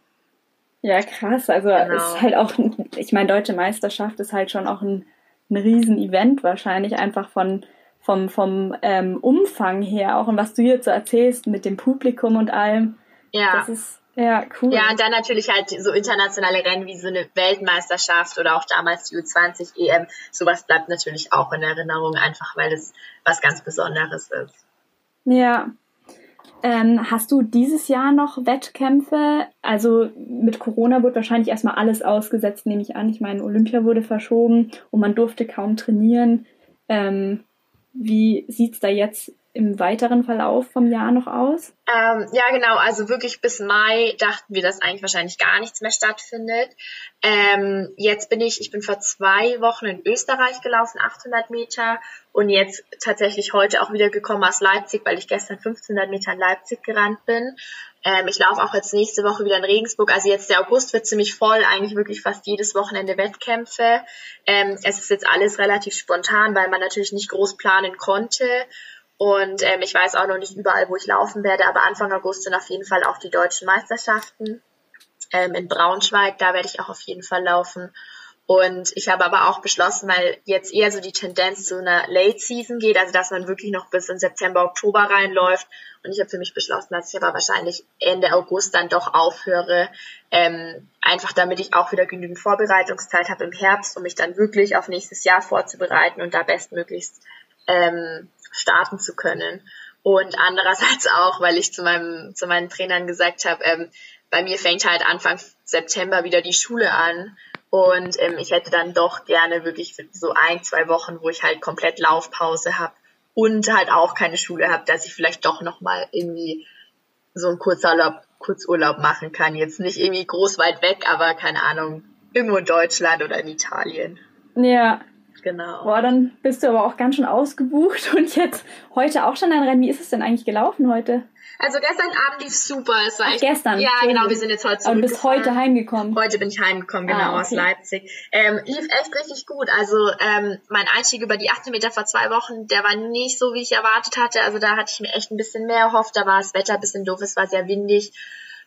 Ja, krass. Also genau. ist halt auch, ich meine, deutsche Meisterschaft ist halt schon auch ein, ein Riesen-Event wahrscheinlich, einfach von vom, vom ähm, Umfang her auch und was du jetzt so erzählst mit dem Publikum und allem. Ja. Das ist ja cool. Ja, und dann natürlich halt so internationale Rennen wie so eine Weltmeisterschaft oder auch damals die U20 EM. Sowas bleibt natürlich auch in Erinnerung, einfach weil es was ganz Besonderes ist. Ja, ähm, hast du dieses Jahr noch Wettkämpfe? Also mit Corona wird wahrscheinlich erstmal alles ausgesetzt, nehme ich an. Ich meine, Olympia wurde verschoben und man durfte kaum trainieren. Ähm, wie sieht's da jetzt im weiteren Verlauf vom Jahr noch aus? Ähm, ja, genau. Also wirklich bis Mai dachten wir, dass eigentlich wahrscheinlich gar nichts mehr stattfindet. Ähm, jetzt bin ich, ich bin vor zwei Wochen in Österreich gelaufen, 800 Meter und jetzt tatsächlich heute auch wieder gekommen aus Leipzig, weil ich gestern 1500 Meter in Leipzig gerannt bin. Ähm, ich laufe auch jetzt nächste Woche wieder in Regensburg. Also jetzt der August wird ziemlich voll, eigentlich wirklich fast jedes Wochenende Wettkämpfe. Ähm, es ist jetzt alles relativ spontan, weil man natürlich nicht groß planen konnte. Und ähm, ich weiß auch noch nicht überall, wo ich laufen werde, aber Anfang August sind auf jeden Fall auch die deutschen Meisterschaften ähm, in Braunschweig. Da werde ich auch auf jeden Fall laufen. Und ich habe aber auch beschlossen, weil jetzt eher so die Tendenz zu einer Late Season geht, also dass man wirklich noch bis in September, Oktober reinläuft. Und ich habe für mich beschlossen, dass ich aber wahrscheinlich Ende August dann doch aufhöre, ähm, einfach damit ich auch wieder genügend Vorbereitungszeit habe im Herbst, um mich dann wirklich auf nächstes Jahr vorzubereiten und da bestmöglichst ähm, starten zu können. Und andererseits auch, weil ich zu meinem zu meinen Trainern gesagt habe, ähm, bei mir fängt halt Anfang September wieder die Schule an und ähm, ich hätte dann doch gerne wirklich so ein, zwei Wochen, wo ich halt komplett Laufpause habe und halt auch keine Schule habe, dass ich vielleicht doch nochmal irgendwie so einen Kurzurlaub, Kurzurlaub machen kann. Jetzt nicht irgendwie groß weit weg, aber keine Ahnung, irgendwo in Deutschland oder in Italien. Ja. Genau. Boah, dann bist du aber auch ganz schön ausgebucht und jetzt heute auch schon ein Rennen. Wie ist es denn eigentlich gelaufen heute? Also gestern Abend lief super. Es war Ach, echt, gestern. Ja, genau. Wir sind jetzt heute Aber du bist heute heimgekommen. Heute bin ich heimgekommen, genau, Ah, okay. aus Leipzig. Ähm, lief echt richtig gut. Also ähm, mein Einstieg über die 18 Meter vor zwei Wochen, der war nicht so, wie ich erwartet hatte. Also da hatte ich mir echt ein bisschen mehr erhofft. Da war das Wetter ein bisschen doof, es war sehr windig.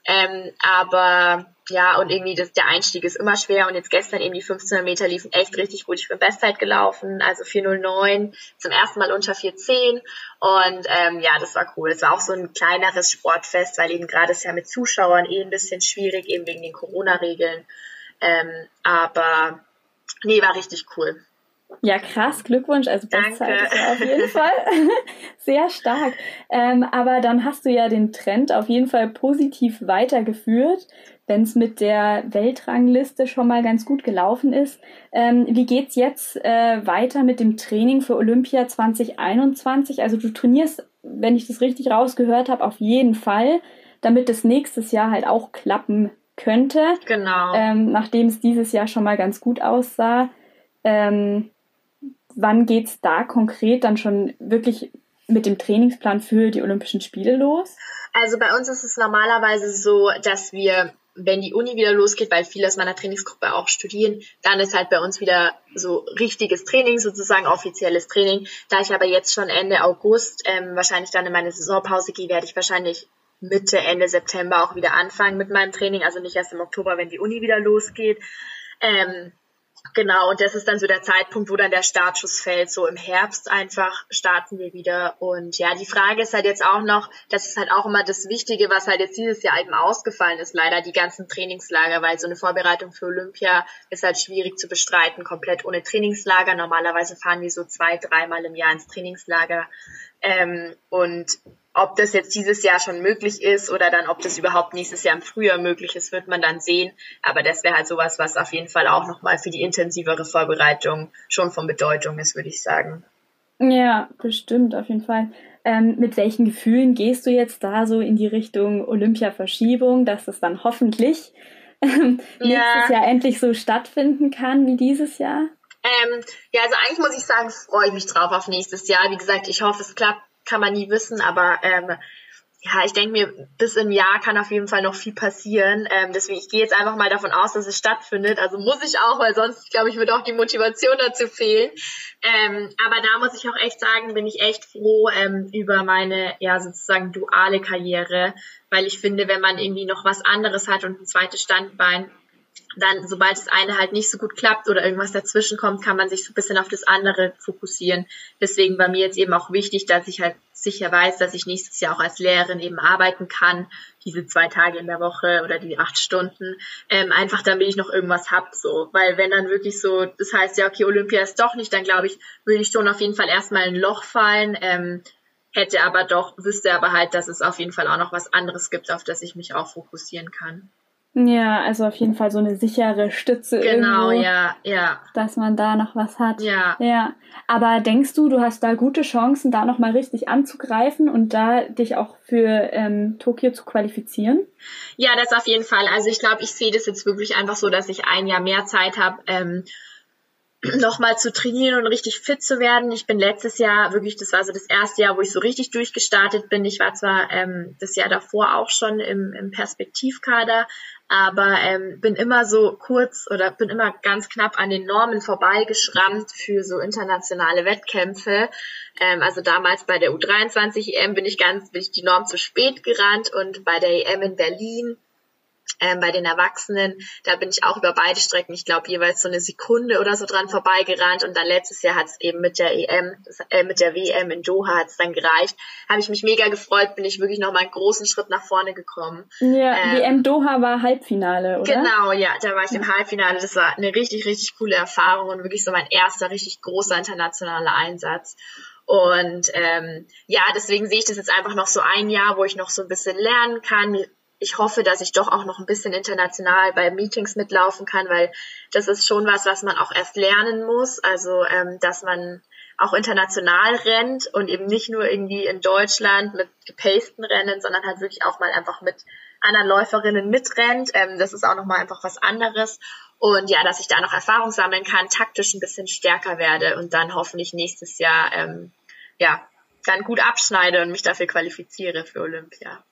Ähm, aber ja, und irgendwie das, der Einstieg ist immer schwer. Und jetzt gestern eben die 1500 Meter liefen echt richtig gut. Ich bin Bestzeit gelaufen, also 409, zum ersten Mal unter 410. Und ähm, ja, das war cool. Es war auch so ein kleineres Sportfest, weil eben gerade ist ja mit Zuschauern eh ein bisschen schwierig, eben wegen den Corona-Regeln. Ähm, aber nee, war richtig cool. Ja, krass, Glückwunsch. Also Bestzeit ist ja auf jeden Fall sehr stark. Ähm, aber dann hast du ja den Trend auf jeden Fall positiv weitergeführt, wenn es mit der Weltrangliste schon mal ganz gut gelaufen ist. Ähm, wie geht's jetzt äh, weiter mit dem Training für Olympia 2021? Also du trainierst, wenn ich das richtig rausgehört habe, auf jeden Fall, damit es nächstes Jahr halt auch klappen könnte. Genau. Ähm, nachdem es dieses Jahr schon mal ganz gut aussah. Ähm, wann geht's da konkret dann schon wirklich mit dem Trainingsplan für die Olympischen Spiele los? Also bei uns ist es normalerweise so, dass wir, wenn die Uni wieder losgeht, weil viele aus meiner Trainingsgruppe auch studieren, dann ist halt bei uns wieder so richtiges Training, sozusagen offizielles Training. Da ich aber jetzt schon Ende August ähm, wahrscheinlich dann in meine Saisonpause gehe, werde ich wahrscheinlich Mitte, Ende September auch wieder anfangen mit meinem Training, also nicht erst im Oktober, wenn die Uni wieder losgeht. Ähm, Genau, und das ist dann so der Zeitpunkt, wo dann der Startschuss fällt. So im Herbst einfach starten wir wieder. Und ja, die Frage ist halt jetzt auch noch, das ist halt auch immer das Wichtige, was halt jetzt dieses Jahr eben ausgefallen ist, leider die ganzen Trainingslager, weil so eine Vorbereitung für Olympia ist halt schwierig zu bestreiten, komplett ohne Trainingslager. Normalerweise fahren wir so zwei, dreimal im Jahr ins Trainingslager. Ähm, und ob das jetzt dieses Jahr schon möglich ist oder dann ob das überhaupt nächstes Jahr im Frühjahr möglich ist, wird man dann sehen. Aber das wäre halt sowas, was auf jeden Fall auch nochmal für die intensivere Vorbereitung schon von Bedeutung ist, würde ich sagen. Ja, bestimmt, auf jeden Fall. Ähm, mit welchen Gefühlen gehst du jetzt da so in die Richtung Olympia-Verschiebung, dass es dann hoffentlich ähm, nächstes Jahr endlich so stattfinden kann wie dieses Jahr? Ähm, ja, also eigentlich muss ich sagen, freue ich mich drauf auf nächstes Jahr. Wie gesagt, ich hoffe, es klappt, kann man nie wissen, aber ähm, ja, ich denke mir, bis im Jahr kann auf jeden Fall noch viel passieren. Ähm, deswegen, ich gehe jetzt einfach mal davon aus, dass es stattfindet. Also muss ich auch, weil sonst, glaube ich, würde auch die Motivation dazu fehlen. Ähm, aber da muss ich auch echt sagen, bin ich echt froh ähm, über meine, ja, sozusagen duale Karriere, weil ich finde, wenn man irgendwie noch was anderes hat und ein zweites Standbein, dann, sobald das eine halt nicht so gut klappt oder irgendwas dazwischen kommt, kann man sich so ein bisschen auf das andere fokussieren. Deswegen war mir jetzt eben auch wichtig, dass ich halt sicher weiß, dass ich nächstes Jahr auch als Lehrerin eben arbeiten kann, diese zwei Tage in der Woche oder die acht Stunden, ähm, einfach damit ich noch irgendwas hab, so. Weil wenn dann wirklich so, das heißt ja, okay, Olympia ist doch nicht, dann glaube ich, würde ich schon auf jeden Fall erstmal in ein Loch fallen, ähm, hätte aber doch, wüsste aber halt, dass es auf jeden Fall auch noch was anderes gibt, auf das ich mich auch fokussieren kann. Ja, also auf jeden Fall so eine sichere Stütze Genau, irgendwo, ja, ja, dass man da noch was hat. ja. Ja, aber denkst du, du hast da gute Chancen, da nochmal richtig anzugreifen und da dich auch für ähm, Tokio zu qualifizieren? Ja, das auf jeden Fall. Also ich glaube, ich sehe das jetzt wirklich einfach so, dass ich ein Jahr mehr Zeit habe, ähm, nochmal zu trainieren und richtig fit zu werden. Ich bin letztes Jahr wirklich, das war so das erste Jahr, wo ich so richtig durchgestartet bin. Ich war zwar ähm, das Jahr davor auch schon im, im Perspektivkader, aber ähm, bin immer so kurz oder bin immer ganz knapp an den Normen vorbeigeschrammt für so internationale Wettkämpfe. Ähm, also damals bei der U23 EM bin ich ganz, bin ich die Norm zu spät gerannt und bei der EM in Berlin ähm, bei den Erwachsenen, da bin ich auch über beide Strecken, ich glaube, jeweils so eine Sekunde oder so dran vorbeigerannt. Und dann letztes Jahr hat es eben mit der EM, äh, mit der WM in Doha hat es dann gereicht. Habe ich mich mega gefreut, bin ich wirklich nochmal einen großen Schritt nach vorne gekommen. Ja, ähm, WM Doha war Halbfinale, oder? Genau, ja, da war ich im Halbfinale. Das war eine richtig, richtig coole Erfahrung und wirklich so mein erster richtig großer internationaler Einsatz. Und ähm, ja, deswegen sehe ich das jetzt einfach noch so ein Jahr, wo ich noch so ein bisschen lernen kann, ich hoffe, dass ich doch auch noch ein bisschen international bei Meetings mitlaufen kann, weil das ist schon was, was man auch erst lernen muss. Also, ähm, dass man auch international rennt und eben nicht nur irgendwie in Deutschland mit gepasten Rennen, sondern halt wirklich auch mal einfach mit anderen Läuferinnen mitrennt. Ähm, das ist auch nochmal einfach was anderes. Und ja, dass ich da noch Erfahrung sammeln kann, taktisch ein bisschen stärker werde und dann hoffentlich nächstes Jahr ähm, ja dann gut abschneide und mich dafür qualifiziere für Olympia.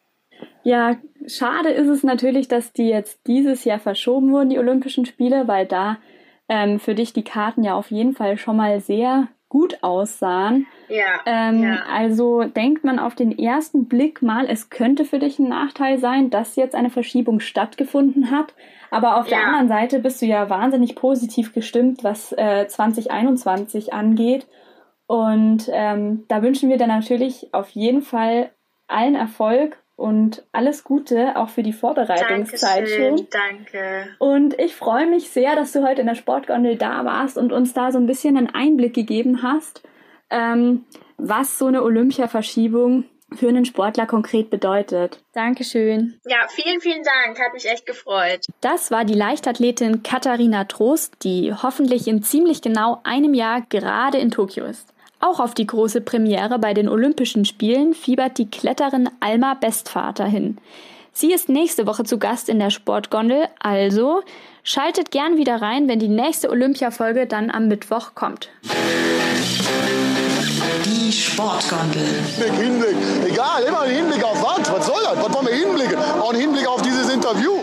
Ja, schade ist es natürlich, dass die jetzt dieses Jahr verschoben wurden, die Olympischen Spiele, weil da ähm, für dich die Karten ja auf jeden Fall schon mal sehr gut aussahen. Ja, ähm, ja. Also denkt man auf den ersten Blick mal, es könnte für dich ein Nachteil sein, dass jetzt eine Verschiebung stattgefunden hat. Aber auf der anderen Seite bist du ja wahnsinnig positiv gestimmt, was äh, 2021 angeht. Und ähm, da wünschen wir dir natürlich auf jeden Fall allen Erfolg und alles Gute auch für die Vorbereitungszeit Dankeschön, schon. Danke. Und ich freue mich sehr, dass du heute in der Sportgondel da warst und uns da so ein bisschen einen Einblick gegeben hast, ähm, was so eine Olympiaverschiebung für einen Sportler konkret bedeutet. Dankeschön. Ja, vielen, vielen Dank. Hat mich echt gefreut. Das war die Leichtathletin Katharina Trost, die hoffentlich in ziemlich genau einem Jahr gerade in Tokio ist. Auch auf die große Premiere bei den Olympischen Spielen fiebert die Kletterin Alma Bestvater hin. Sie ist nächste Woche zu Gast in der Sportgondel, also schaltet gern wieder rein, wenn die nächste Olympiafolge dann am Mittwoch kommt. Die Sportgondel. Hinblick, Hinblick. Egal, immer ein Hinblick auf was? Was soll das? Was wollen wir hinblicken? Auch ein Hinblick auf dieses Interview.